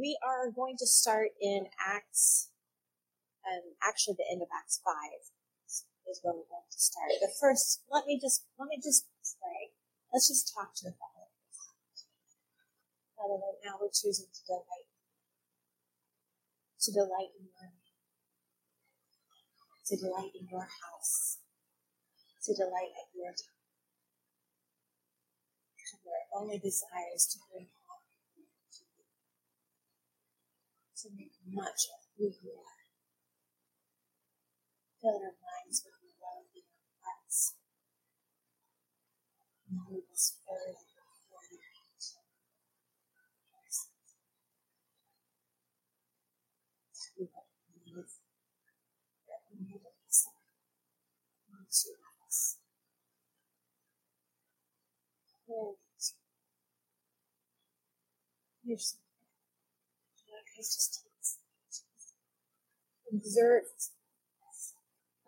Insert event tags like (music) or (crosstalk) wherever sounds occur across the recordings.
we are going to start in Acts, um, actually the end of Acts 5 is where we're going to start. But first, let me just, let me just pray. Let's just talk to the Father. Father, right now we're choosing to delight, to delight in your name, to delight in your house, to delight at your time. Our only desire is to bring to make much of who you are. Fill our minds with your love and our hearts. And your. We believe that into us. Just.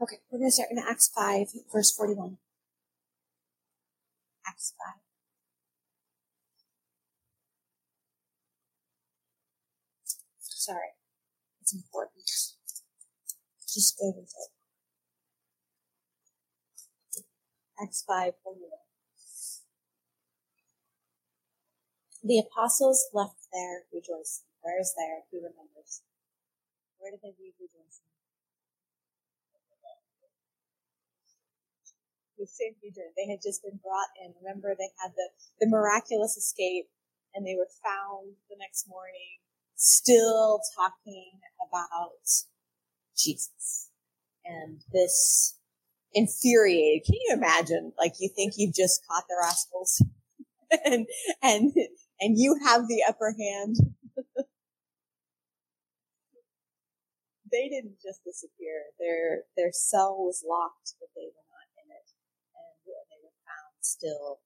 Okay, we're going to start in Acts 5, verse 41. Acts 5. Sorry, it's important. Just go with it. Acts 5, 41. The apostles left there rejoicing. Where is there? Who remembers? Where did they leave rejoicing? The St. Peter. They had just been brought in. Remember, they had the, the miraculous escape and they were found the next morning still talking about Jesus. And this infuriated. Can you imagine? Like you think you've just caught the rascals (laughs) and, and, and you have the upper hand they didn't just disappear. Their their cell was locked, but they were not in it, and they were found still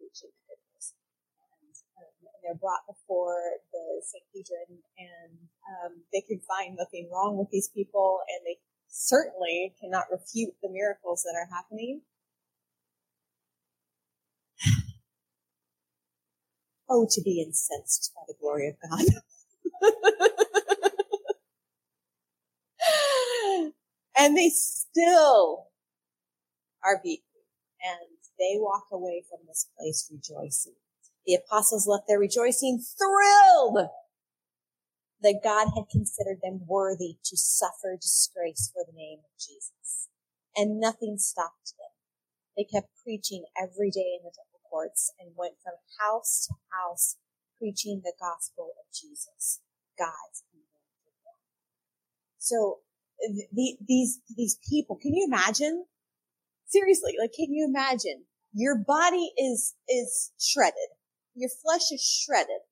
preaching goodness. And um, they're brought before the Sanhedrin, and um, they could find nothing wrong with these people, and they certainly cannot refute the miracles that are happening. (sighs) Oh, to be incensed by the glory of God. (laughs) and they still are beaten and they walk away from this place rejoicing. The apostles left there rejoicing, thrilled that God had considered them worthy to suffer disgrace for the name of Jesus. And nothing stopped them. They kept preaching every day in the temple courts and went from house to house preaching the gospel of Jesus, God's one. So the, these, these people, can you imagine? Seriously, like, can you imagine? Your body is, is shredded. Your flesh is shredded.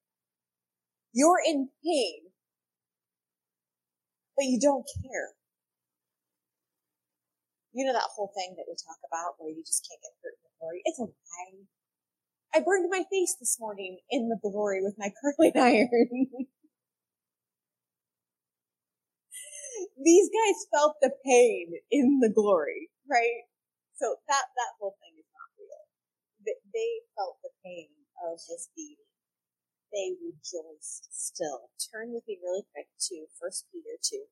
You're in pain, but you don't care. You know that whole thing that we talk about where you just can't get hurt in the glory? It's a lie. I burned my face this morning in the glory with my (laughs) curling iron. These guys felt the pain in the glory, right? So that, that whole thing is not real. They, they felt the pain of this beating. They rejoiced still. Turn with me really quick to First Peter 2.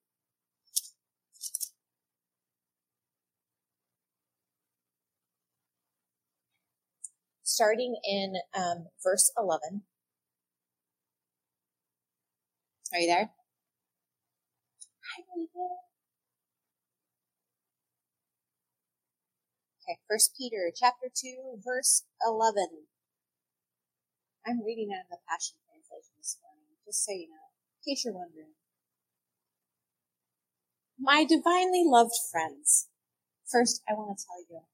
Starting in um, verse 11. Are you there? Okay, First Peter chapter two, verse eleven. I'm reading out of the Passion Translation this morning, just so you know, in case you're wondering. My divinely loved friends. First, I want to tell you,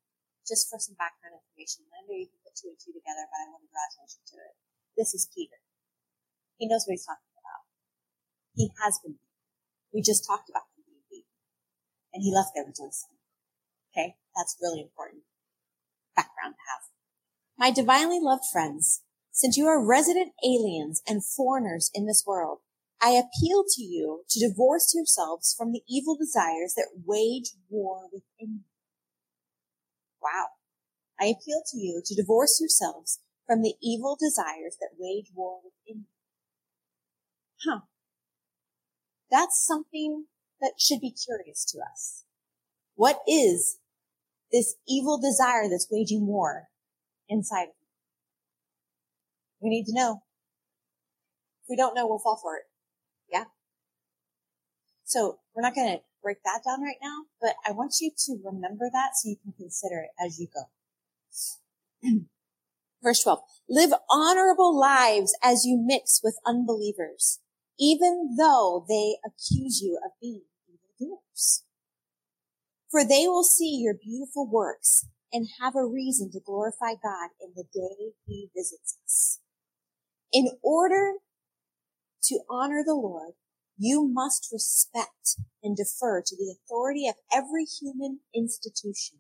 just for some background information, I know you can put two and two together, but I want to draw attention to it. This is Peter. He knows what he's talking about. He has been we just talked about being. And he left there rejoicing. Okay? That's really important background to have. My divinely loved friends, since you are resident aliens and foreigners in this world, I appeal to you to divorce yourselves from the evil desires that wage war within you. Wow. I appeal to you to divorce yourselves from the evil desires that wage war within you. Huh. That's something that should be curious to us. What is this evil desire that's waging war inside of me? We need to know. If we don't know, we'll fall for it. Yeah. So we're not going to break that down right now, but I want you to remember that so you can consider it as you go. (clears throat) Verse 12. Live honorable lives as you mix with unbelievers, even though they accuse you of being evildoers. For they will see your beautiful works and have a reason to glorify God in the day he visits us. In order to honor the Lord, you must respect and defer to the authority of every human institution,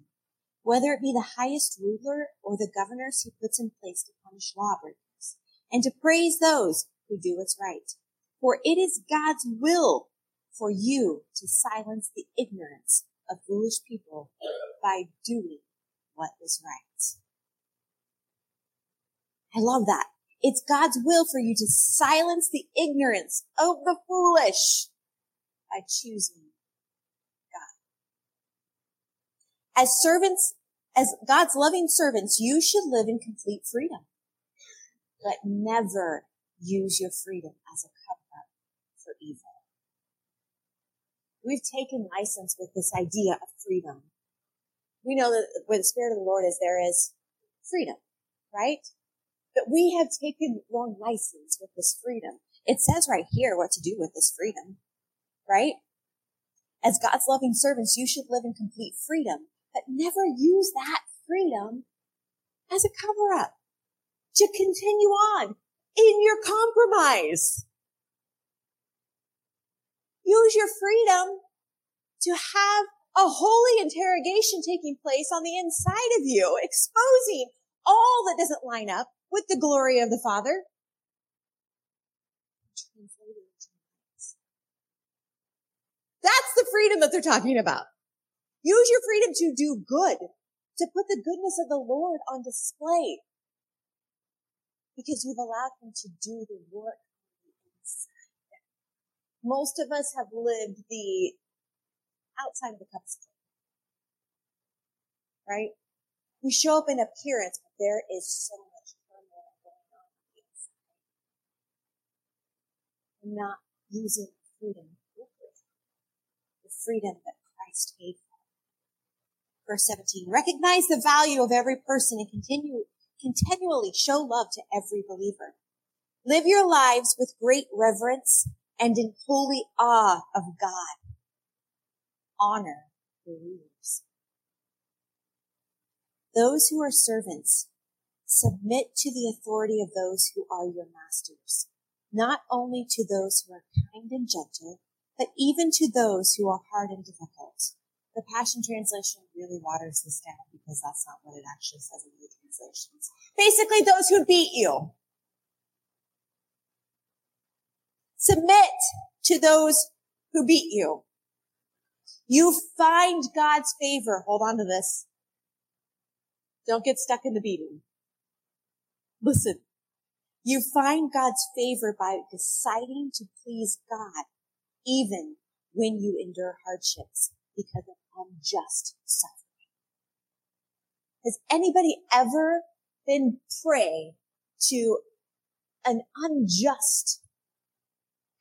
whether it be the highest ruler or the governors he puts in place to punish lawbreakers, and to praise those who do what's right. For it is God's will for you to silence the ignorance of foolish people by doing what is right. I love that. It's God's will for you to silence the ignorance of the foolish by choosing God. As servants, as God's loving servants, you should live in complete freedom, but never use your freedom as a cover up for evil. We've taken license with this idea of freedom. We know that where the Spirit of the Lord is, there is freedom, right? But we have taken wrong license with this freedom. It says right here what to do with this freedom, right? As God's loving servants, you should live in complete freedom, but never use that freedom as a cover up to continue on in your compromise. Use your freedom to have a holy interrogation taking place on the inside of you, exposing all that doesn't line up with the glory of the Father. That's the freedom that they're talking about. Use your freedom to do good, to put the goodness of the Lord on display. Because you've allowed him to do the work. Most of us have lived the outside of the cup Right? We show up in appearance, but there is so much turmoil going on inside. We're not using freedom the freedom that Christ gave for. Verse 17, recognize the value of every person and continue, continually show love to every believer. Live your lives with great reverence and in holy awe of God. Honor the rulers. Those who are servants submit to the authority of those who are your masters not only to those who are kind and gentle, but even to those who are hard and difficult. The Passion Translation really waters this down because that's not what it actually says in the translations. Basically, those who beat you. Submit to those who beat you. You find God's favor. Hold on to this. Don't get stuck in the beating. Listen, you find God's favor by deciding to please God, even when you endure hardships because of unjust suffering. Has anybody ever been prey to an unjust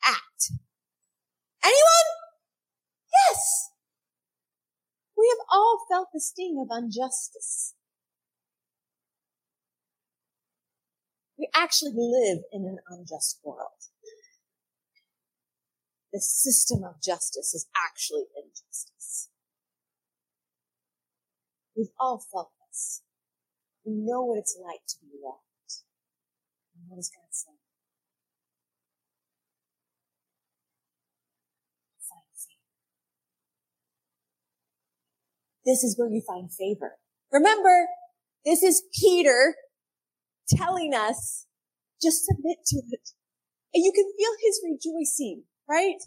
act? Anyone? Yes. We have all felt the sting of injustice. We actually live in an unjust world. The system of justice is actually injustice. We've all felt this. We know what it's like to be wronged. And what God say? This is where you find favor. Remember, this is Peter telling us, just submit to it. And you can feel his rejoicing, right?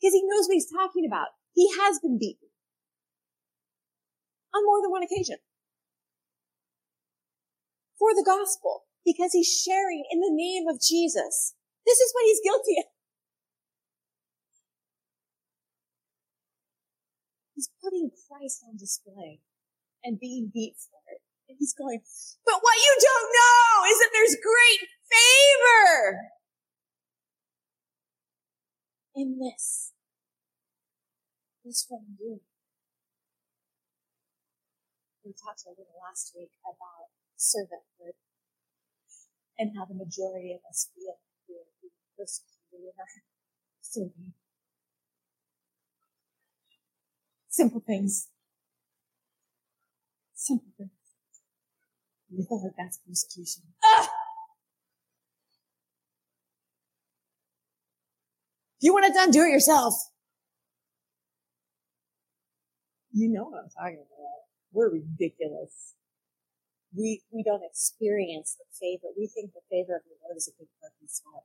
Because he knows what he's talking about. He has been beaten on more than one occasion for the gospel because he's sharing in the name of Jesus. This is what he's guilty of. He's putting Christ on display and being beat for it. And he's going, but what you don't know is that there's great favor in this. This what I'm. We talked a little last week about servanthood and how the majority of us feel we are being persecuted serving. Simple things. Simple things. We feel like that's persecution. Ah! If you want it done, do it yourself. You know what I'm talking about. We're ridiculous. We, we don't experience the favor. We think the favor of the Lord is a big parking spot.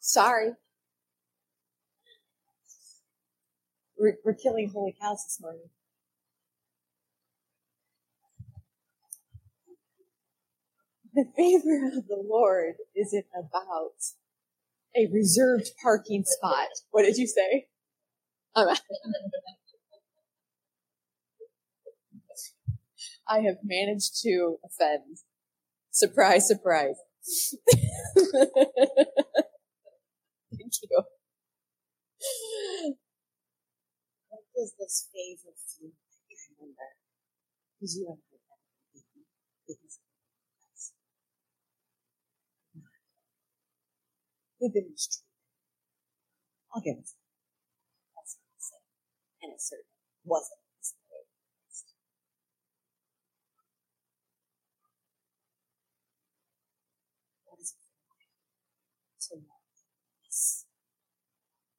Sorry. We're, we're killing holy cows this morning. The favor of the Lord isn't about a reserved parking spot. What did you say? Oh. (laughs) I have managed to offend. Surprise, surprise. (laughs) Thank you. What does this favor feel like? I wonder. Because you have heard that because we've been mistreated. I'll give it. That's not the same. And it certainly wasn't.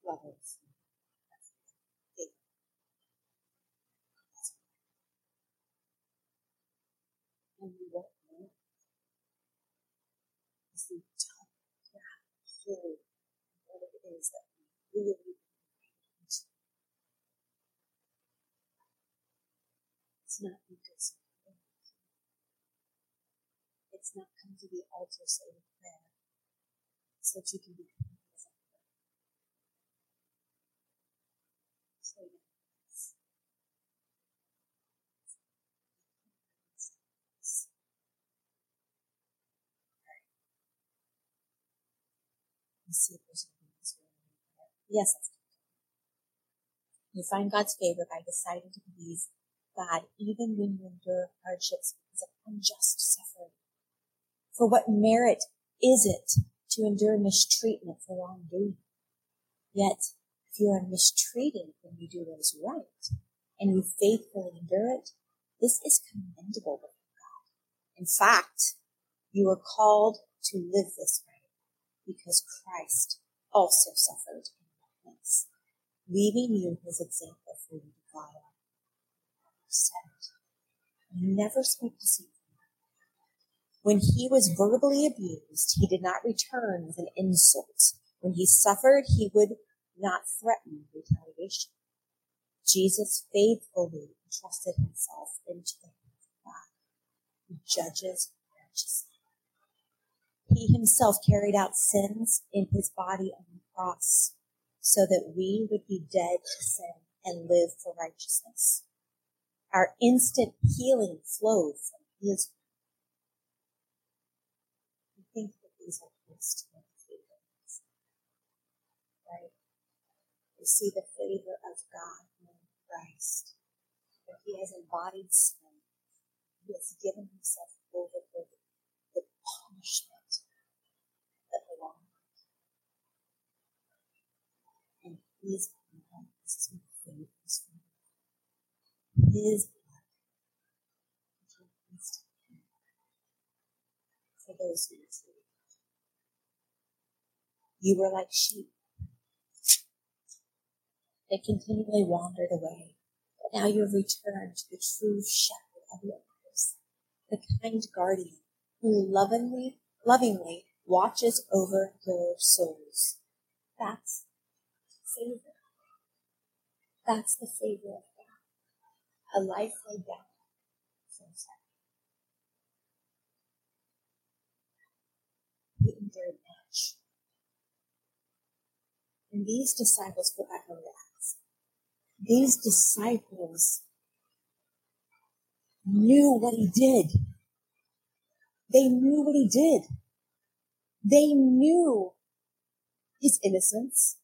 levels. And we won't know because we don't what it is that we really need It's not because it's not come to the altar saying prayer so that you can be see if there's Yes, You find God's favor by deciding to please God even when you endure hardships because of unjust suffering. For what merit is it to endure mistreatment for wrongdoing? Yet, if you are mistreated when you do what is right, and you faithfully endure it, this is commendable before God. In fact, you are called to live this way because Christ also suffered in your place, leaving you his example for you to follow. He said, He never spoke deceitfully. When he was verbally abused, he did not return with an insult. When he suffered, he would not threaten retaliation. Jesus faithfully entrusted himself into the hands of God, who judges righteously. He himself carried out sins in his body on the cross so that we would be dead to sin and live for righteousness. Our instant healing flowed from his We think that these are close to right? We see the favor of God in Christ, that he has embodied sin. He has given himself over for the punishment His blood is His blood for those who are true. You were like sheep They continually wandered away, but now you have returned to the true shepherd of your lives, the kind guardian who lovingly, lovingly watches over your souls. That's That's the favor of God. A life laid down for himself. He endured much. And these disciples go back on the these disciples knew what he did. They knew what he did. They knew his innocence.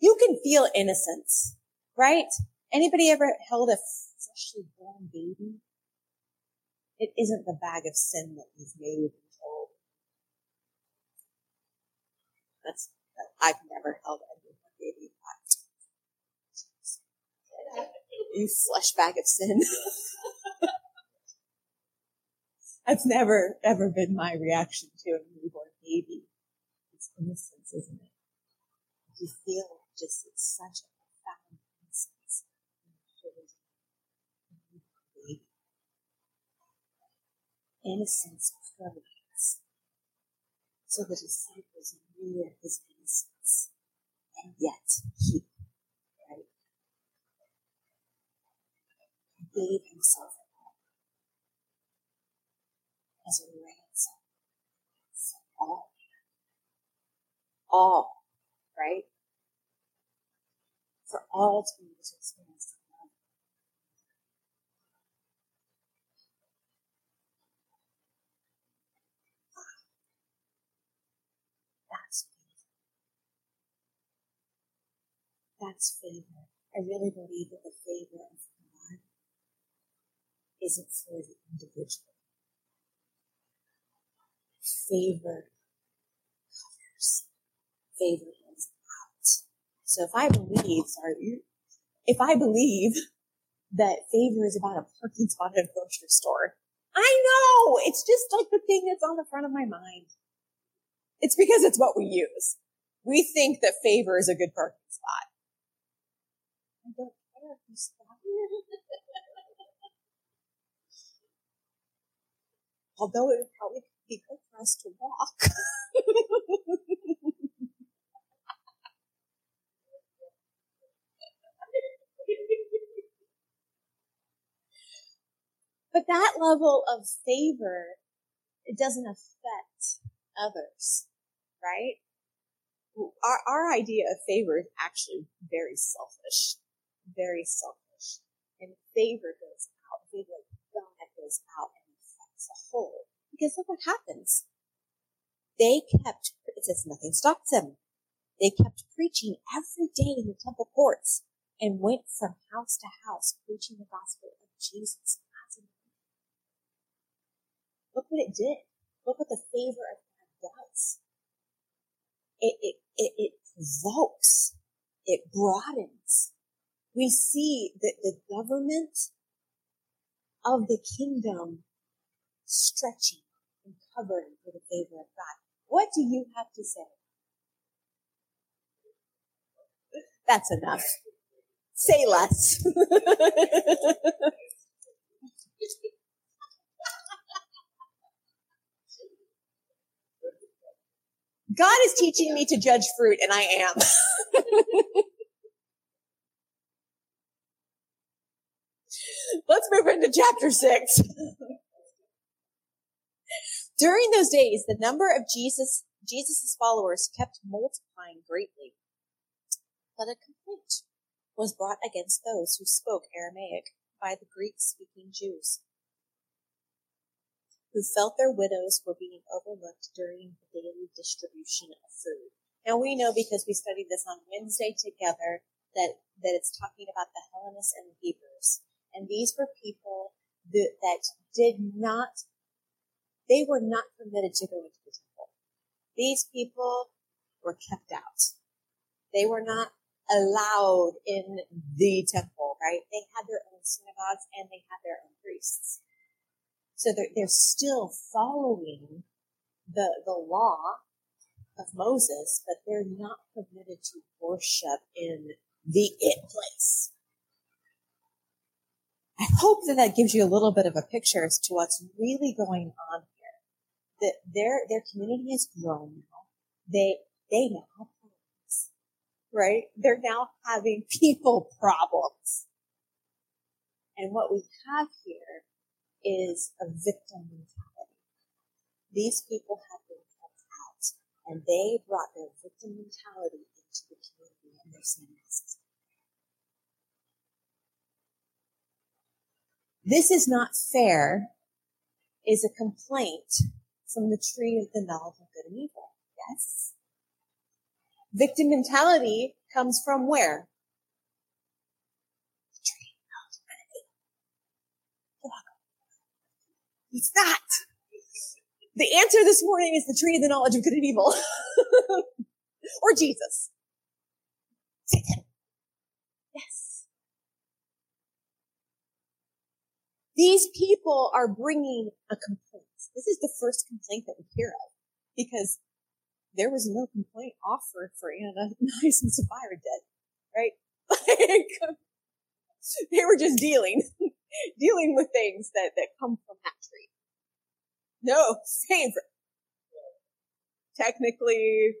You can feel innocence, right? Anybody ever held a freshly born baby? It isn't the bag of sin that you've made and told. That's, I've never held a newborn baby. You flesh bag of sin. (laughs) That's never, ever been my reaction to a newborn baby. It's innocence, isn't it? You feel just such a profound innocence. Innocence permeates. So the disciples knew of his innocence, and yet he, right, gave himself as a ransom for all. All, right? For all to be able to experience love. That's favor. I really believe that the favor of God isn't for the individual favor covers. Favor. So if I believe, sorry, if I believe that favor is about a parking spot at a grocery store, I know it's just like the thing that's on the front of my mind. It's because it's what we use. We think that favor is a good parking spot. I don't care if you stop. (laughs) Although it would probably be good for us to walk. (laughs) but that level of favor, it doesn't affect others, right? Our, our idea of favor is actually very selfish, very selfish. And favor goes out, favor God goes out and affects the whole. Because look what happens. They kept, it says nothing stopped them. They kept preaching every day in the temple courts and went from house to house preaching the gospel of Jesus. Look what it did. Look what the favor of God does. It, it, it, it provokes. It broadens. We see that the government of the kingdom stretching and covering for the favor of God. What do you have to say? That's enough. Say less. (laughs) God is teaching me to judge fruit, and I am. (laughs) Let's move into chapter six. During those days, the number of Jesus, Jesus' followers kept multiplying greatly. But a complaint was brought against those who spoke Aramaic by the Greek speaking Jews, who felt their widows were being overlooked during the daily distribution of food. Now we know because we studied this on Wednesday together that, that it's talking about the Hellenists and the Hebrews. And these were people that, that did not they were not permitted to go into the temple. These people were kept out. They were not allowed in the temple, right? They had their own synagogues and they had their own priests. So they're, they're still following the, the law of Moses, but they're not permitted to worship in the it place. I hope that that gives you a little bit of a picture as to what's really going on here. that their their community has grown now. They they now have problems, right? They're now having (laughs) people problems. And what we have here is a victim mentality. These people have been kept out and they brought their victim mentality into the community and their sanity. This is not fair is a complaint from the tree of the knowledge of good and evil. Yes. Victim mentality comes from where? It's not. The answer this morning is the tree of the knowledge of good and evil. (laughs) or Jesus. Yes. These people are bringing a complaint. This is the first complaint that we hear of because there was no complaint offered for Ananias and Sapphira dead, right? (laughs) Like, (laughs) they were just dealing, (laughs) dealing with things that, that come from that tree. No favor. Technically,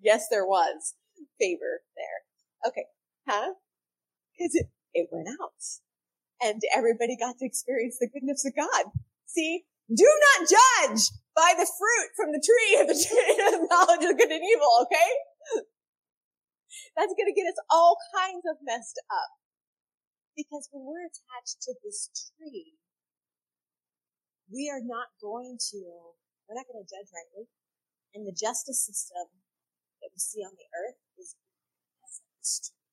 yes, there was favor there. Okay. Huh? Cause it, it went out and everybody got to experience the goodness of God. See, do not judge by the fruit from the tree of the (laughs) tree of knowledge of good and evil, okay? That's gonna get us all kinds of messed up. Because when we're attached to this tree, we are not going to, we're not going to judge rightly. And the justice system that we see on the earth is because of this tree.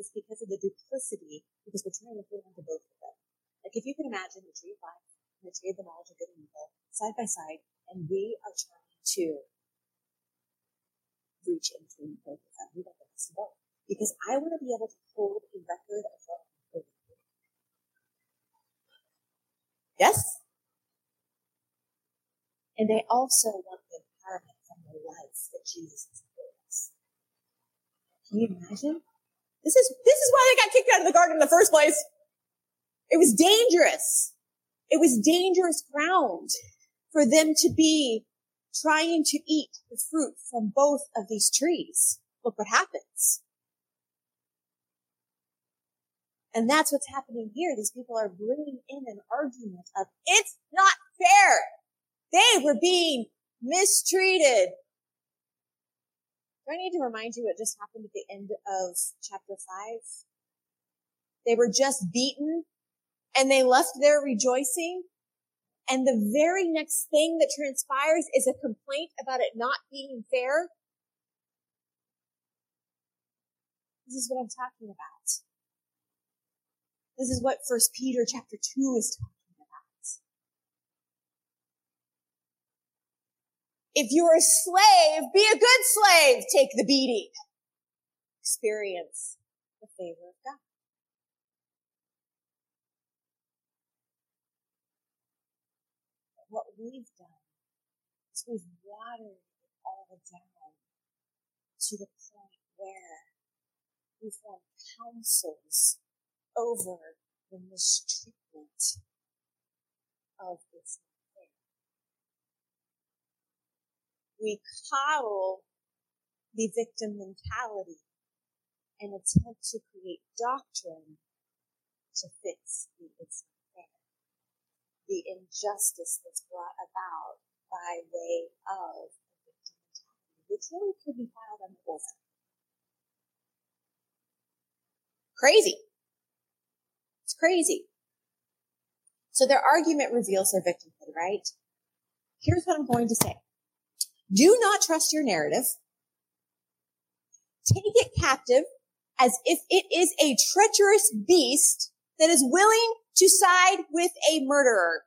It's because of the duplicity, because we're trying to hold on to both of them. Like if you can imagine the tree of life and the tree of the knowledge of good and evil side by side, and we are trying to reach in between both of them. We want the best. Because I want to be able to hold a record of what Yes? And they also want the empowerment from the life that Jesus has given us. Can you imagine? This is, this is why they got kicked out of the garden in the first place. It was dangerous. It was dangerous ground for them to be trying to eat the fruit from both of these trees. Look what happens. And that's what's happening here. These people are bringing in an argument of, it's not fair. They were being mistreated. Do I need to remind you what just happened at the end of chapter five? They were just beaten and they left there rejoicing. And the very next thing that transpires is a complaint about it not being fair. This is what I'm talking about. This is what First Peter chapter two is talking about. If you're a slave, be a good slave. Take the beating. Experience the favor of God. But what we've done is we've watered it all down to the point where we form councils over the mistreatment of this thing. we coddle the victim mentality and attempt to create doctrine to fix the the injustice that's brought about by way of the victim mentality, which really could be filed under orphan. Crazy. Crazy. So their argument reveals their victimhood, right? Here's what I'm going to say. Do not trust your narrative. Take it captive as if it is a treacherous beast that is willing to side with a murderer.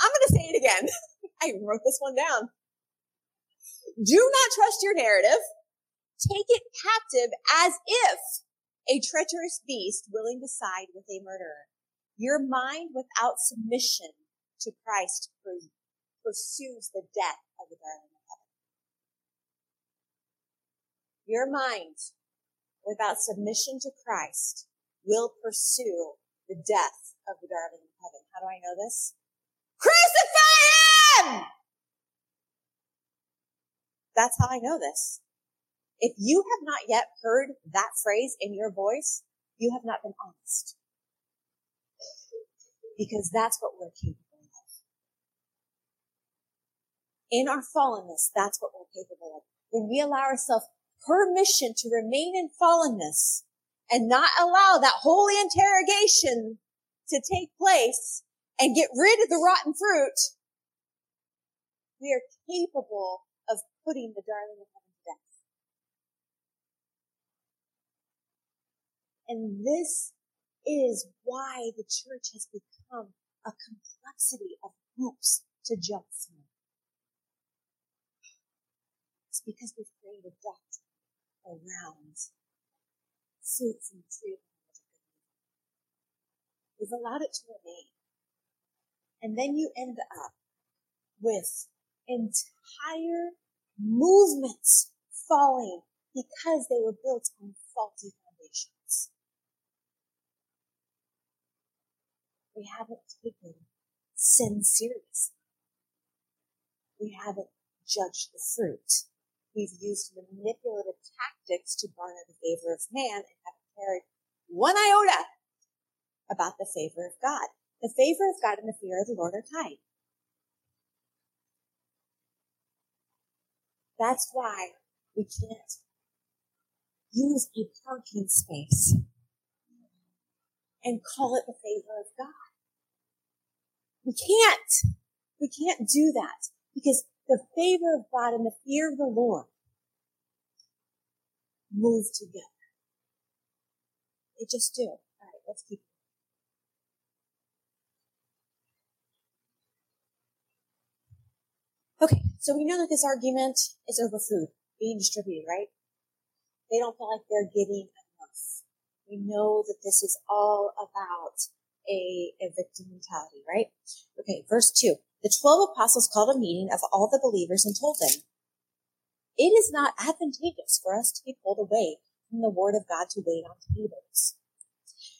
I'm going to say it again. (laughs) I wrote this one down. Do not trust your narrative. Take it captive as if a treacherous beast willing to side with a murderer. Your mind without submission to Christ pursues the death of the darling of heaven. Your mind, without submission to Christ, will pursue the death of the darling of heaven. How do I know this? Crucify him! That's how I know this. If you have not yet heard that phrase in your voice, you have not been honest. Because that's what we're capable of. in our fallenness, that's what we're capable of. When we allow ourselves permission to remain in fallenness and not allow that holy interrogation to take place and get rid of the rotten fruit, we are capable of putting the darling of heaven to death. And this is why the church has become a complexity of hoops to jump through. It's because we've created a doctrine around fruits and tree We've allowed it to remain. And then you end up with entire movements falling because they were built on faulty We haven't taken sin seriously. We haven't judged the fruit. We've used manipulative tactics to garner the favor of man and haven't cared one iota about the favor of God. The favor of God and the fear of the Lord are tied. That's why we can't use a parking space and call it the favor of God. We can't. We can't do that because the favor of God and the fear of the Lord move together. They just do. All right, let's keep going. Okay, so we know that this argument is over food being distributed, right? They don't feel like they're getting enough. We know that this is all about a, a victim mentality, right? Okay, verse two. The twelve apostles called a meeting of all the believers and told them, it is not advantageous for us to be pulled away from the word of God to wait on tables.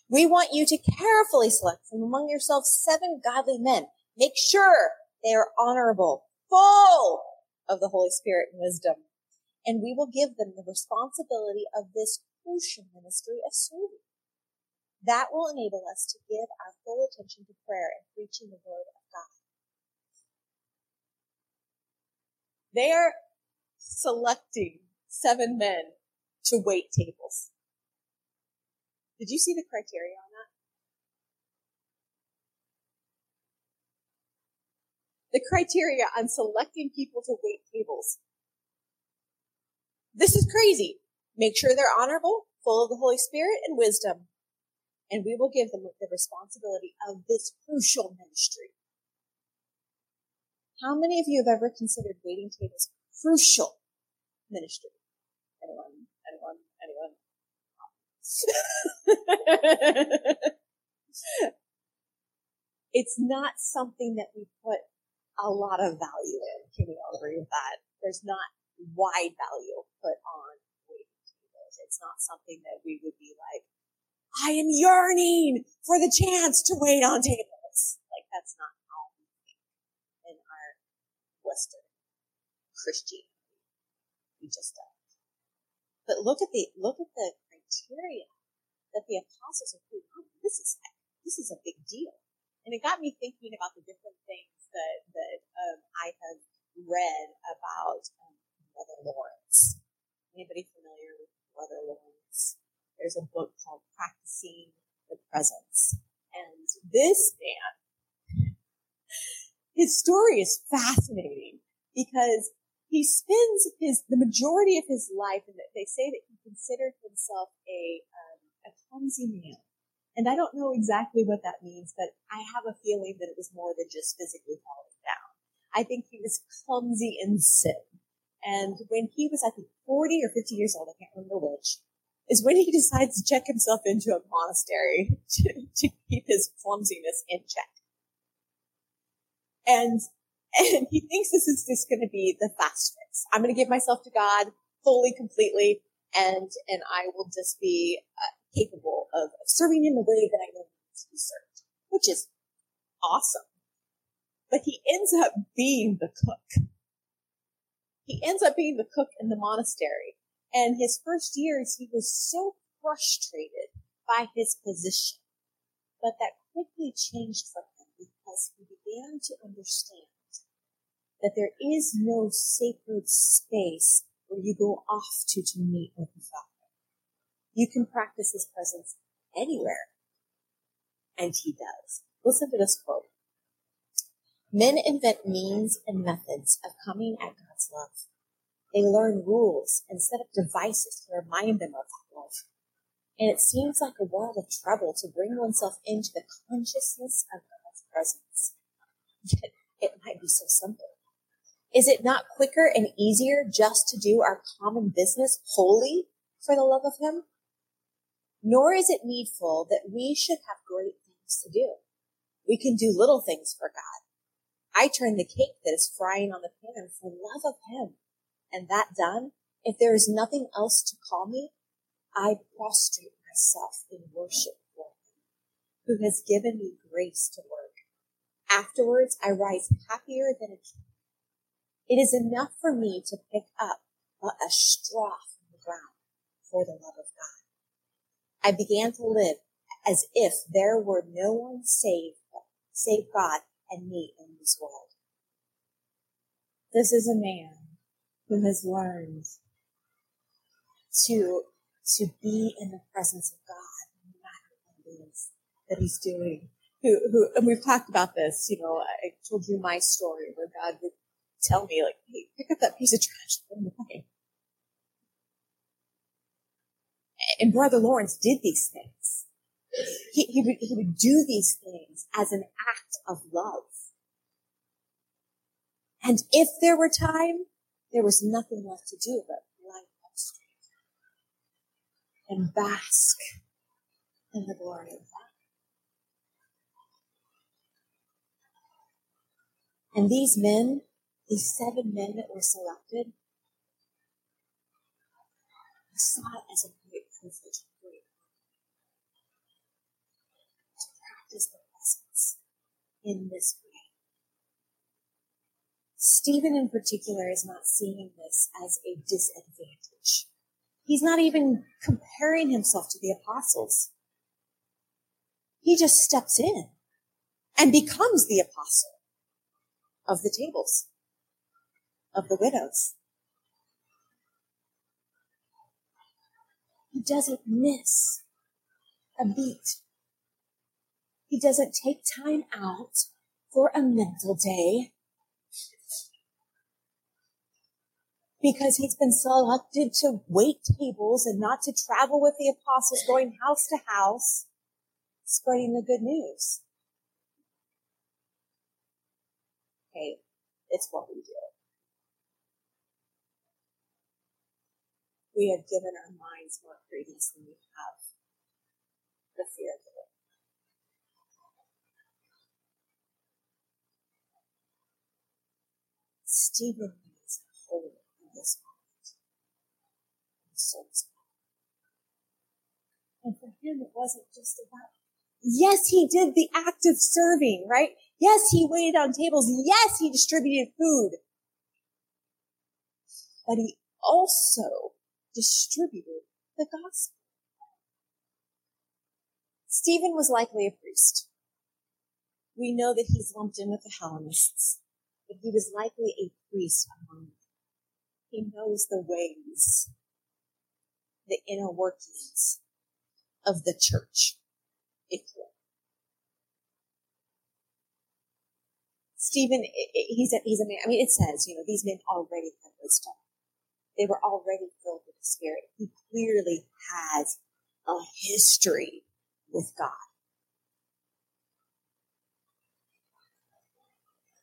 We want you to carefully select from among yourselves seven godly men. Make sure they are honorable, full of the Holy Spirit and wisdom. And we will give them the responsibility of this crucial ministry of serving. That will enable us to give our full attention to prayer and preaching the word of God. They are selecting seven men to wait tables. Did you see the criteria on that? the criteria on selecting people to wait tables. This is crazy. Make sure they're honorable, full of the Holy Spirit and wisdom, and we will give them the responsibility of this crucial ministry. How many of you have ever considered waiting tables crucial ministry? Anyone? Anyone? Anyone? (laughs) it's not something that we put a lot of value in. Can we all agree with that? There's not wide value put on waiting tables. It's not something that we would be like, I am yearning for the chance to wait on tables. Like that's not how we think in our Western Christianity. We just don't. But look at the look at the criteria that the apostles are putting on. This is this is a big deal. And it got me thinking about the different things that, that um, I have read about um, Brother Lawrence. Anybody familiar with Brother Lawrence? There's a book called Practicing the Presence. And this man, his story is fascinating because he spends his the majority of his life, and they say that he considered himself a um, a clumsy man. And I don't know exactly what that means, but I have a feeling that it was more than just physically falling down. I think he was clumsy in sin. And when he was, I think, 40 or 50 years old, I can't remember which, is when he decides to check himself into a monastery (laughs) to, to keep his clumsiness in check. And, (laughs) and he thinks this is just going to be the fast fix. I'm going to give myself to God fully, completely, and, and I will just be uh, capable of serving in the way that I know he to be served, which is awesome. But he ends up being the cook. He ends up being the cook in the monastery. And his first years, he was so frustrated by his position. But that quickly changed for him because he began to understand that there is no sacred space where you go off to to meet with the Father. You can practice his presence anywhere. And he does. Listen to this quote. Men invent means and methods of coming at God's love. They learn rules and set up devices to remind them of that love. And it seems like a world of trouble to bring oneself into the consciousness of God's presence. Yet (laughs) it might be so simple. Is it not quicker and easier just to do our common business wholly for the love of Him? Nor is it needful that we should have great things to do. We can do little things for God. I turn the cake that is frying on the pan for love of Him. And that done, if there is nothing else to call me, I prostrate myself in worship for Him, who has given me grace to work. Afterwards, I rise happier than a king. It is enough for me to pick up but a straw from the ground for the love of God. I began to live as if there were no one save, save God and me in this world. This is a man who has learned to, to be in the presence of God, no matter what it is that he's doing. Who, who, and we've talked about this, you know, I told you my story where God would tell me, like, hey, pick up that piece of trash and throw away. And Brother Lawrence did these things. He, he, would, he would do these things as an act of love. And if there were time, there was nothing left to do but lie up straight and bask in the glory of God. And these men, these seven men that were selected, saw it as a great privilege to practice the presence in this. Stephen in particular is not seeing this as a disadvantage. He's not even comparing himself to the apostles. He just steps in and becomes the apostle of the tables, of the widows. He doesn't miss a beat. He doesn't take time out for a mental day because he's been selected to wait tables and not to travel with the apostles going house to house spreading the good news. Hey, it's what we do. we have given our minds more credence than we have the fear of the Lord. Stephen needs hope in this moment. And for him, it wasn't just about, yes, he did the act of serving, right? Yes, he waited on tables. Yes, he distributed food. But he also distributed the gospel. Stephen was likely a priest. We know that he's lumped in with the Hellenists, but he was likely a priest among them. He knows the ways, the inner workings of the church, if you. Stephen, he's a, he's a man, I mean, it says, you know, these men already had wisdom. They were already filled with the Spirit. He clearly has a history with God.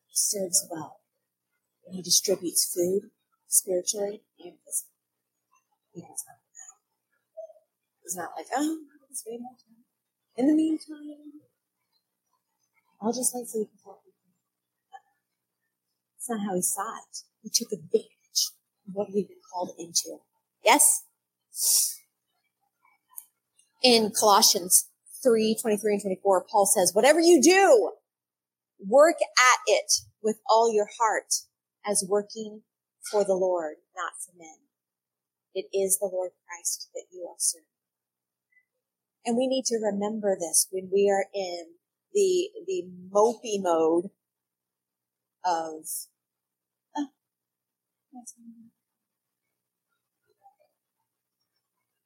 He serves well. And he distributes food spiritually and physically. Does not like, oh, just wait more time. In the meantime, I'll just like sleep before It's not how he saw it. He took advantage of what we've been called into. Yes? In Colossians 3, 23 and 24, Paul says, whatever you do, work at it with all your heart as working for the Lord, not for men. It is the Lord Christ that you are serving. And we need to remember this when we are in the, the mopey mode of, oh,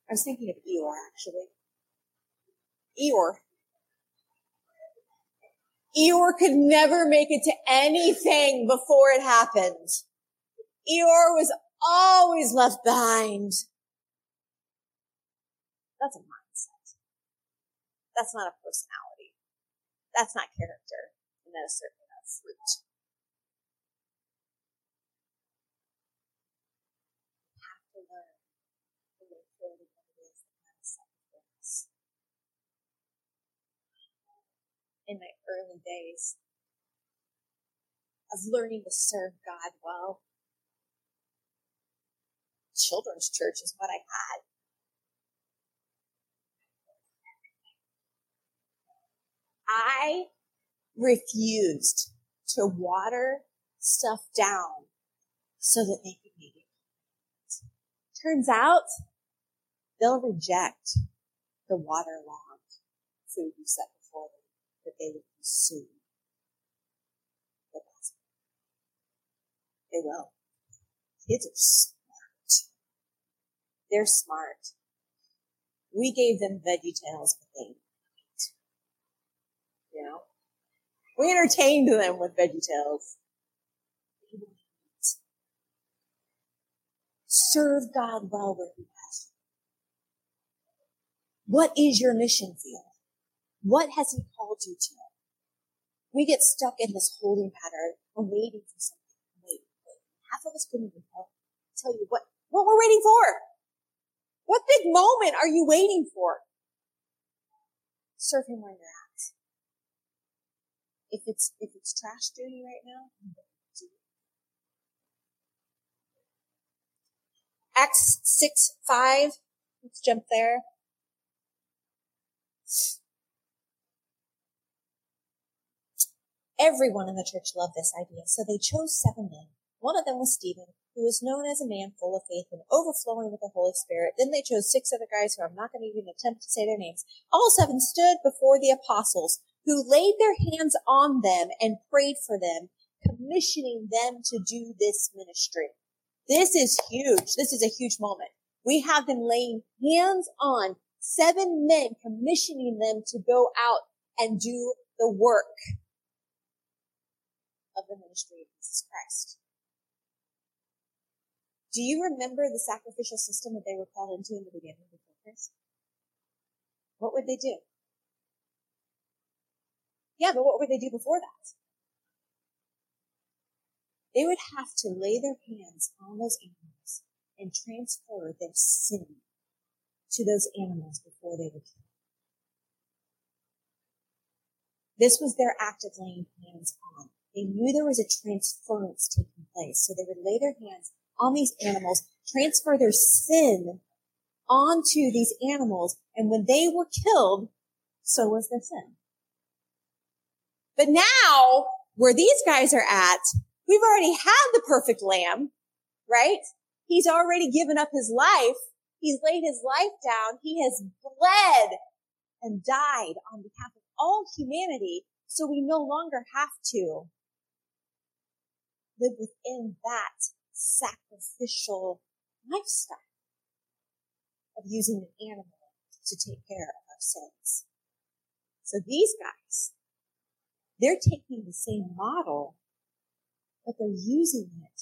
I was thinking of Eeyore, actually. Eeyore Eeyore could never make it to anything before it happened. Eeyore was always left behind. That's a. That's not a personality. That's not character. And that is certainly not fruit. Have to learn us. In my early days of learning to serve God well, children's church is what I had. I refused to water stuff down so that they could make it. Turns out they'll reject the waterlogged food you set before them that they would consume the. They will. Kids are smart. They're smart. We gave them veggie tales, but they you know? We entertained them with Veggie Tales. Serve God well where He. What is your mission field? What has He called you to? We get stuck in this holding pattern. We're waiting for something. Wait, wait. Half of us couldn't even tell, tell you what, what we're waiting for. What big moment are you waiting for? Serve Him where you're at. If it's if it's trash duty right now, Acts six five. Let's jump there. Everyone in the church loved this idea, so they chose seven men. One of them was Stephen, who was known as a man full of faith and overflowing with the Holy Spirit. Then they chose six other guys who I'm not going to even attempt to say their names. All seven stood before the apostles who laid their hands on them and prayed for them, commissioning them to do this ministry. This is huge. This is a huge moment. We have them laying hands on seven men, commissioning them to go out and do the work of the ministry of Jesus Christ. Do you remember the sacrificial system that they were called into in the beginning of the Christ? What would they do? Yeah, but what would they do before that? They would have to lay their hands on those animals and transfer their sin to those animals before they were killed. This was their act of laying hands on. They knew there was a transference taking place, so they would lay their hands on these animals, transfer their sin onto these animals, and when they were killed, so was their sin. But now, where these guys are at, we've already had the perfect lamb, right? He's already given up his life. He's laid his life down. He has bled and died on behalf of all humanity. So we no longer have to live within that sacrificial lifestyle of using an animal to take care of our sins. So these guys, they're taking the same model, but they're using it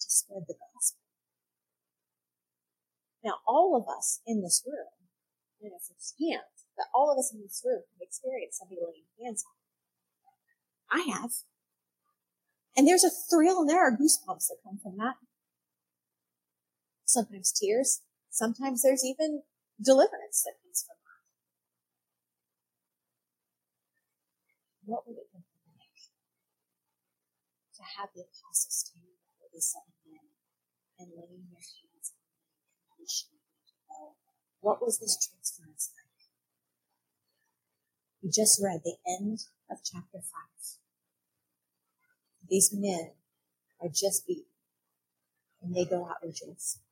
to spread the gospel. Now, all of us in this room, and it's firsthand, that all of us in this room have experienced somebody laying hands on. I have. And there's a thrill and there are goosebumps that come from that. Sometimes tears. Sometimes there's even deliverance that comes from that. What would it have the apostles stand before these seven men and laying their hands on them and commissioning to go. What was this transference like? We just read the end of chapter 5. These men are just beaten and they go out rejoicing.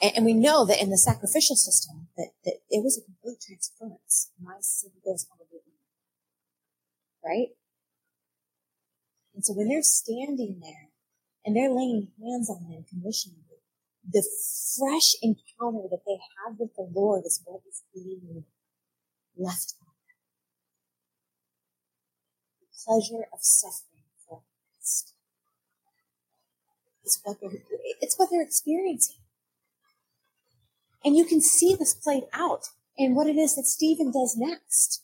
And, we know that in the sacrificial system that, that it was a complete transference. My sin goes on right? And so when they're standing there and they're laying hands on them, them, the fresh encounter that they have with the Lord is what is being left on them. The pleasure of suffering for Christ. It's what they're, it's what they're experiencing. And you can see this played out in what it is that Stephen does next.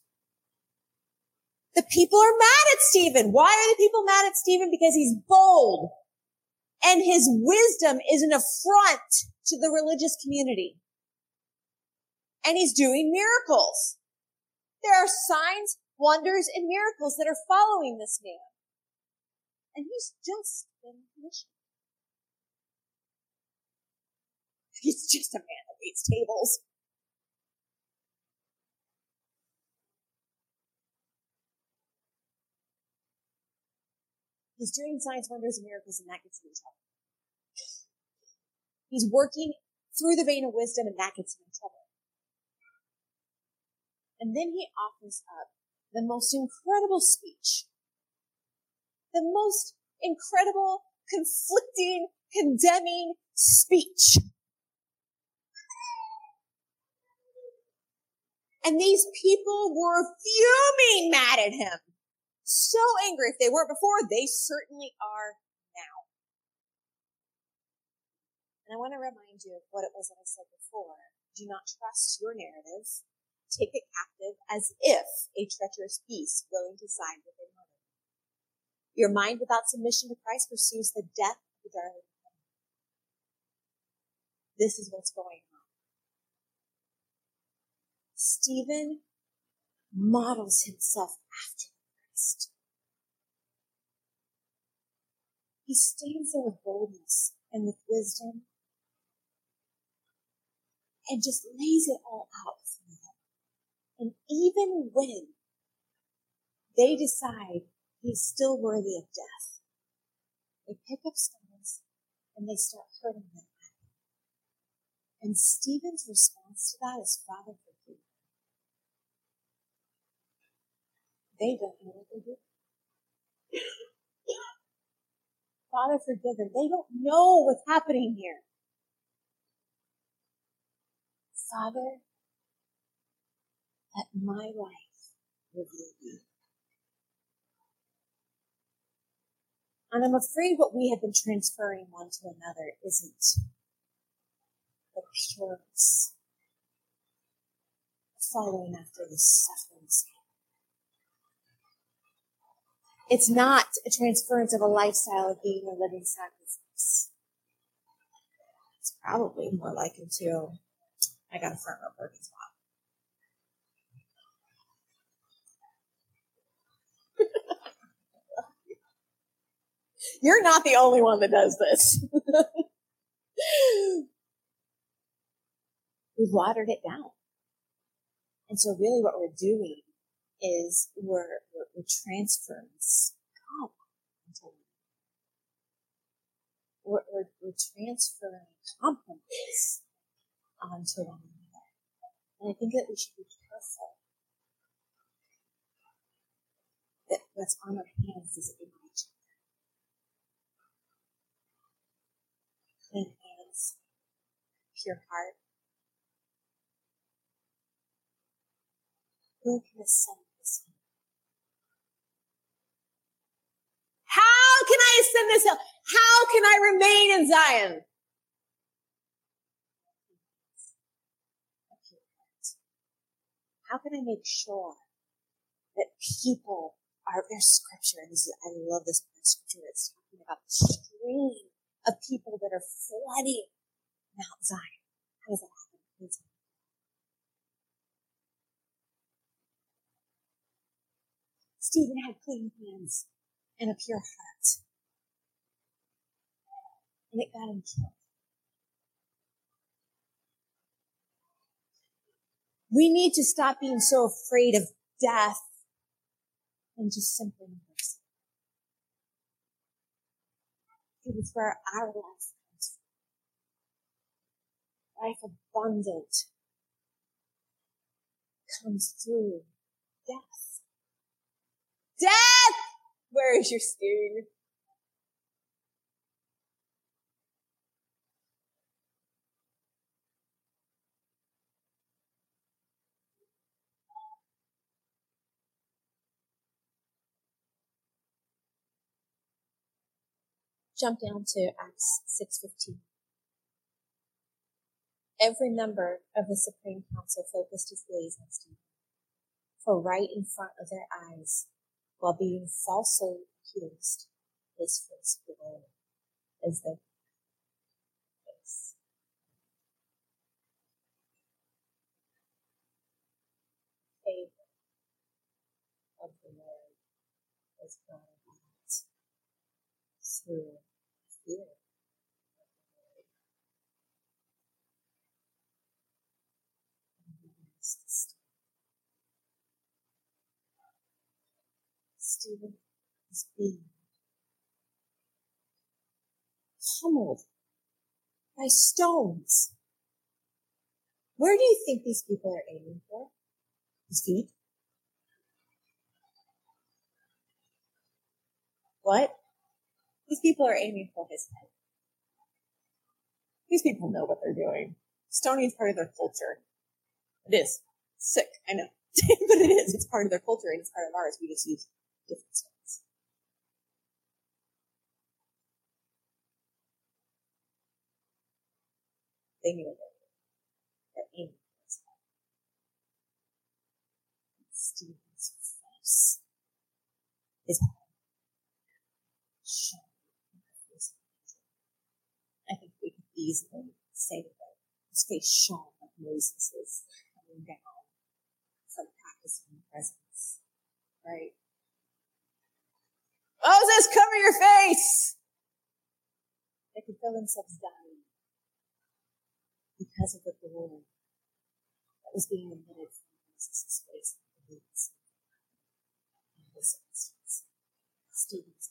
The people are mad at Stephen. Why are the people mad at Stephen? Because he's bold and his wisdom is an affront to the religious community. And he's doing miracles. There are signs, wonders, and miracles that are following this man. And he's just been commissioned. He's just a man that waits tables. He's doing signs, wonders, and miracles, and that gets him in trouble. He's working through the vein of wisdom, and that gets him in trouble. And then he offers up the most incredible speech, the most incredible, conflicting, condemning speech. And these people were fuming mad at him so angry. If they weren't before, they certainly are now. And I want to remind you of what it was that I said before. Do not trust your narrative. Take it captive as if a treacherous beast willing to side with a mother. Your mind without submission to Christ pursues the death of the darling. This is what's going on. Stephen models himself after He stands there with boldness and with wisdom and just lays it all out for them. And even when they decide he's still worthy of death, they pick up stones and they start hurting them. And Stephen's response to that is, Father, forgive They don't know what they're doing. (coughs) Father, forgive them. They don't know what's happening here. Father, let my life reveal you. And I'm afraid what we have been transferring one to another isn't the pureness following after the suffering It's not a transference of a lifestyle of being a living sacrifice. It's probably more like to, I got a front row parking spot. You're not the only one that does this. (laughs) We've watered it down. And so really what we're doing is we're, we're, we're transferring God we're, we're, we're transferring compromise onto one another. And I think that we should be careful that what's on our hands is in each other. Clean hands, pure heart. Who can ascend How can I ascend this hill? How can I remain in Zion? How can I make sure that people are, there's scripture, and this is, I love this scripture, it's talking about the stream of people that are flooding Mount Zion. How does that happen? Stephen had clean hands and a pure heart. And it got him killed. We need to stop being so afraid of death and just simply embrace it. It is where our life comes from. Life abundant comes through death. Death! Where is your steering? Jump down to Acts 6.15. Every member of the Supreme Council focused his gaze on Stephen, for right in front of their eyes while being falsely accused, his face glowed as though. Favor of the Lord was brought about through fear. Stephen is pummeled by stones. Where do you think these people are aiming for? His feet? What? These people are aiming for his head. These people know what they're doing. Stoning is part of their culture. It is. Sick, I know. (laughs) but it is. It's part of their culture and it's part of ours. We just use different stones. They knew what they were. They're aiming for his head. Stephen's face. His head. I think we could easily say that his face shone like Moses's coming down from practicing presence. Right? Moses, cover your face! They could feel themselves dying because of the glory that was being emitted from Moses' face in this instance. Stephen's.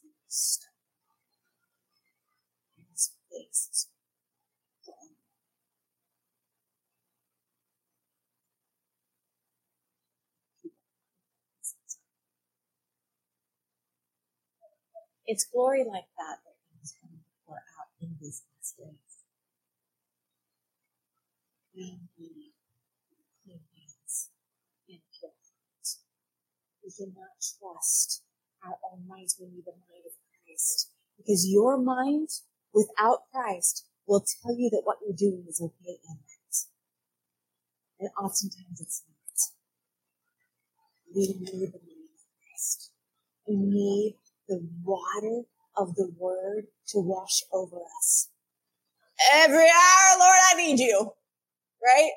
And his face It's glory like that that going to pour out in these last days. We need clean hands and pure hearts. We cannot trust our own minds. We need the mind of Christ. Because your mind without Christ will tell you that what you're doing is okay and right. And oftentimes it's not. We need the mind of Christ. We need the water of the word to wash over us. Every hour, Lord, I need you. Right?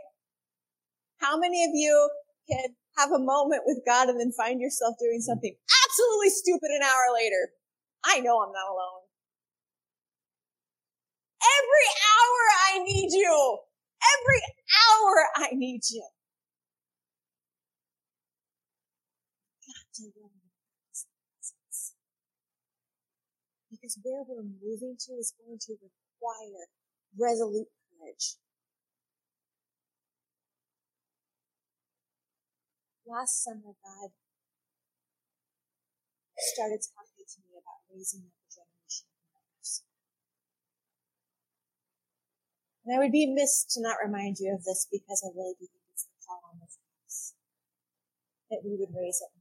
How many of you can have a moment with God and then find yourself doing something absolutely stupid an hour later? I know I'm not alone. Every hour I need you. Every hour I need you. Got to run because where we're moving to is going to require resolute courage. Last summer, God started talking to me about raising up a generation of mothers. And I would be missed to not remind you of this because I really do think it's the call on this house. That we would raise up.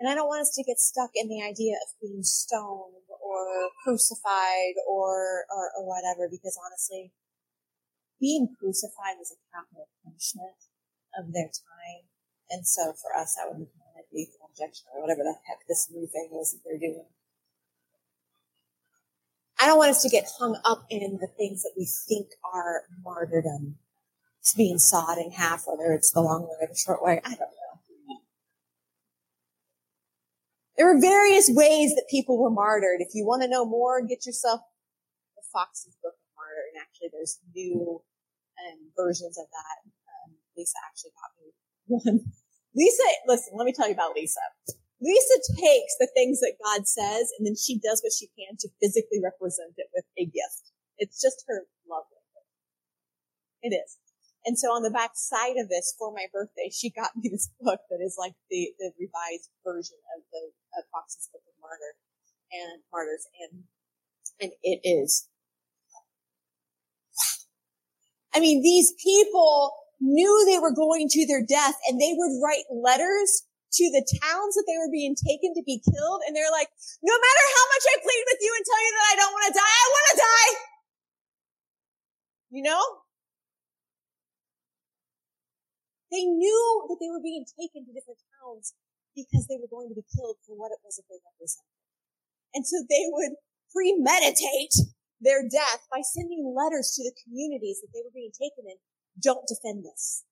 And I don't want us to get stuck in the idea of being stoned or crucified or, or, or whatever, because honestly, being crucified was a capital punishment of their time. And so for us, that would be kind of lethal injection or whatever the heck this new thing is that they're doing. I don't want us to get hung up in the things that we think are martyrdom. It's being sawed in half, whether it's the long way or the short way. I don't know. There were various ways that people were martyred. If you want to know more, get yourself the Foxe's Book of Martyr. And actually, there's new um, versions of that. Um, Lisa actually got me one. Lisa, listen, let me tell you about Lisa. Lisa takes the things that God says and then she does what she can to physically represent it with a gift. It's just her love language. It is. And so on the back side of this for my birthday, she got me this book that is like the, the revised version of the of Foxe's Book of Martyr and Martyrs and and it is I mean these people knew they were going to their death and they would write letters to the towns that they were being taken to be killed and they're like, no matter how much I plead with you and tell you that I don't want to die, I want to die. You know? They knew that they were being taken to different towns because they were going to be killed for what it was that they represented. And so they would premeditate their death by sending letters to the communities that they were being taken in. Don't defend this.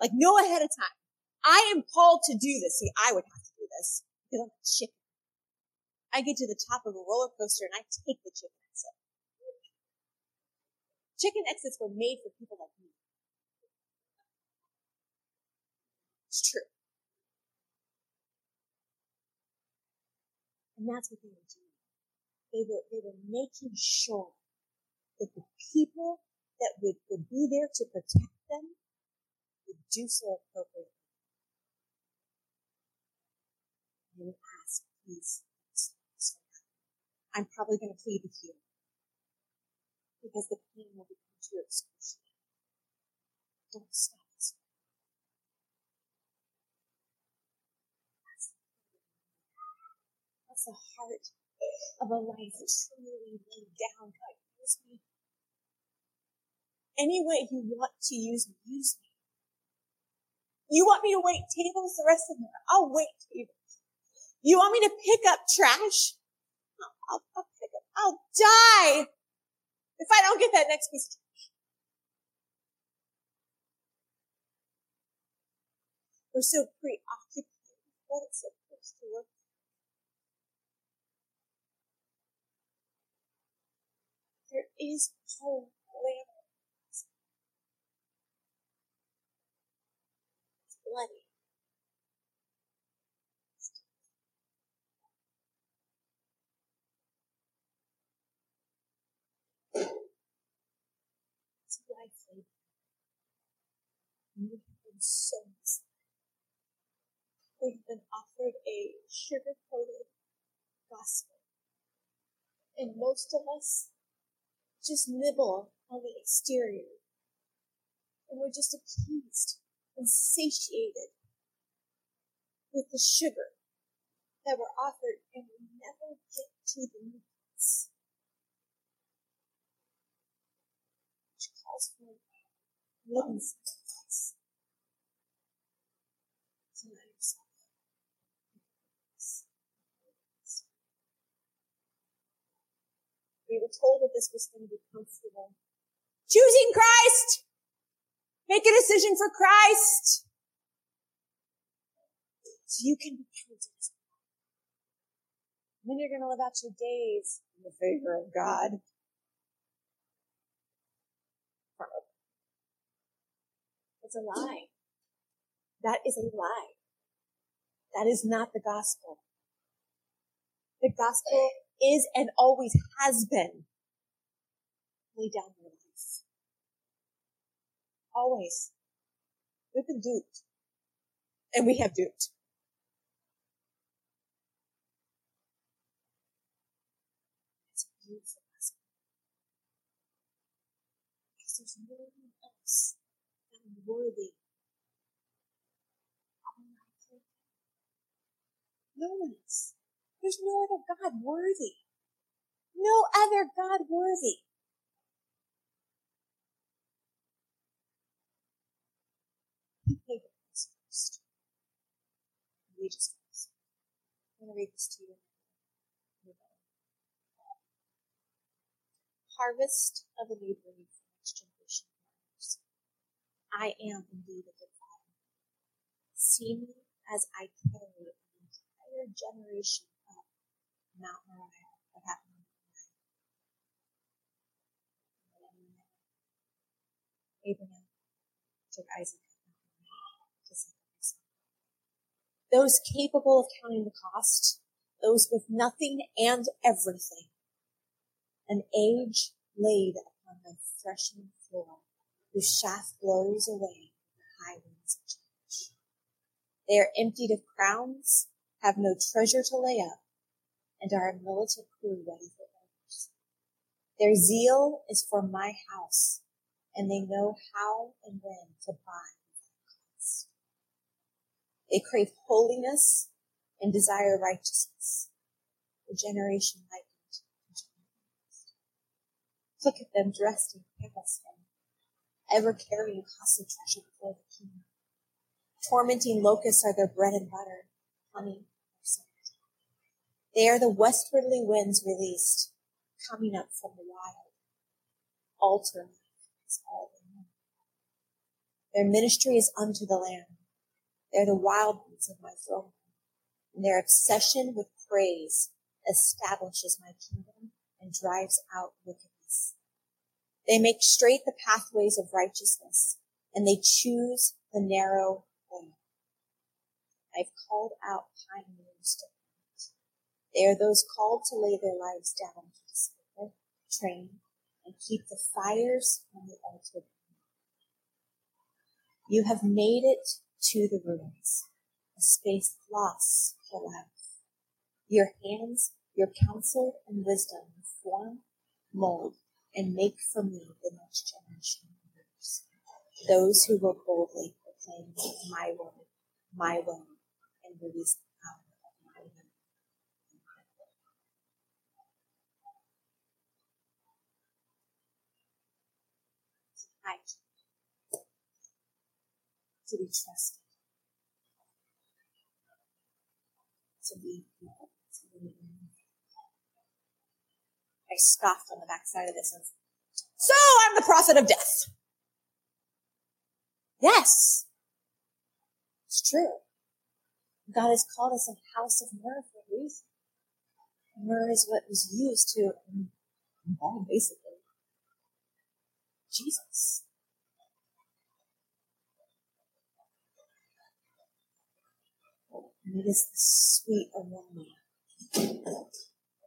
Like know ahead of time. I am called to do this. See, I would have to do this because I'm a chicken. I get to the top of a roller coaster and I take the chicken exit. Chicken exits were made for people like me. It's true. And that's what they were doing. They were, they were making sure that the people that would, would be there to protect them would do so appropriately. They would ask, please, oh I'm probably going to plead with you because the pain will become too excruciating. Don't stop. The heart of a life truly laid down. God, use me. Any way you want to use me, use me. You want me to wait tables the rest of the night? I'll wait tables. You want me to pick up trash? I'll, I'll, I'll pick up. I'll die if I don't get that next piece of trash. We're so preoccupied what it's supposed to look There is lamb. It's bloody. It's life laden. We have been so misled. We've been offered a sugar-coated gospel. And most of us just nibble on the exterior. And we're just appeased and satiated with the sugar that we're offered and we never get to the meats. Which calls for living sacrifice. We were told that this was going to be comfortable. Choosing Christ! Make a decision for Christ! So you can be counted Then you're going to live out your days in the favor of God. It's a lie. That is a lie. That is not the gospel. The gospel is and always has been. Lay down your life. Always. We've been duped. And we have duped. It's a beautiful lesson. Because there's no one else that worthy no one else. There's no other God worthy. No other God worthy. We just I'm going to read this to you. Harvest of a new breed for next generation farmers. I am indeed a good father. See me as I carry an entire generation Happened. Abraham took Isaac. Those capable of counting the cost, those with nothing and everything, an age laid upon the threshing floor, whose shaft blows away the high winds of change. They are emptied of crowns, have no treasure to lay up, and are a militant crew ready for orders. Their zeal is for my house, and they know how and when to buy cost. They crave holiness and desire righteousness. A generation likened to Look at them dressed in camel skin, ever carrying costly treasure before the king. Tormenting locusts are their bread and butter, honey, They are the westwardly winds released, coming up from the wild. Altar is all they know. Their ministry is unto the Lamb. They're the wild ones of my throne. And their obsession with praise establishes my kingdom and drives out wickedness. They make straight the pathways of righteousness and they choose the narrow way. I've called out pioneers to. They are those called to lay their lives down to discover, train, and keep the fires on the altar. You have made it to the ruins, a space lost for life. Your hands, your counsel and wisdom form, mold, and make for me the next generation of leaders. Those who will boldly proclaim my word, my will, and release the power of my will. I to be trusted, to be I scoffed on the backside of this and so I'm the prophet of death. Yes. It's true. God has called us a house of myrrh for a reason. Myrrh is what was used to embalm, basically, Jesus. And it is the sweet aroma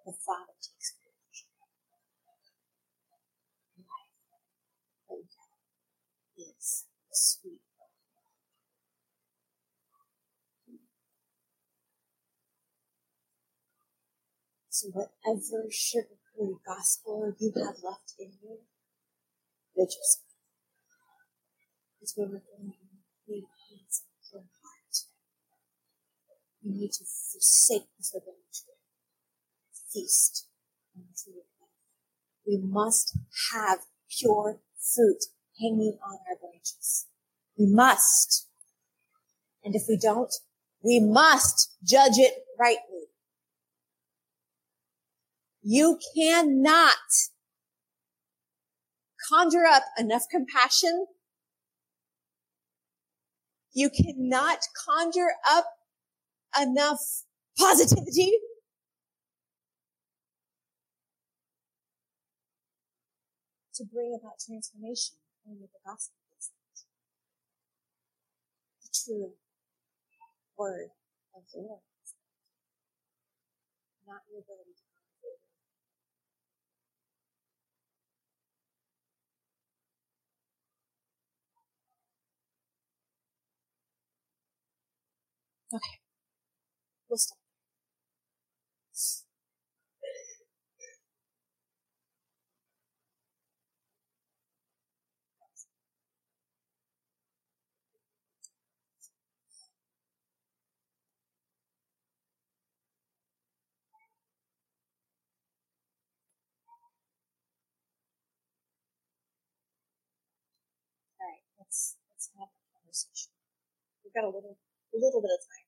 the Father takes is sweet. So whatever sugar-free gospel you have left in you, yourself. Because when we're going to in heart, need to forsake the forbidden. Feast on the tree of life. We must have pure fruit hanging on our branches. We must. And if we don't, we must judge it rightly. You cannot conjure up enough compassion. You cannot conjure up enough positivity to bring about transformation only the gospel is the true word of the Lord. Not your ability Okay. We'll stop. let's let's have a conversation. We've got a little a little bit of time.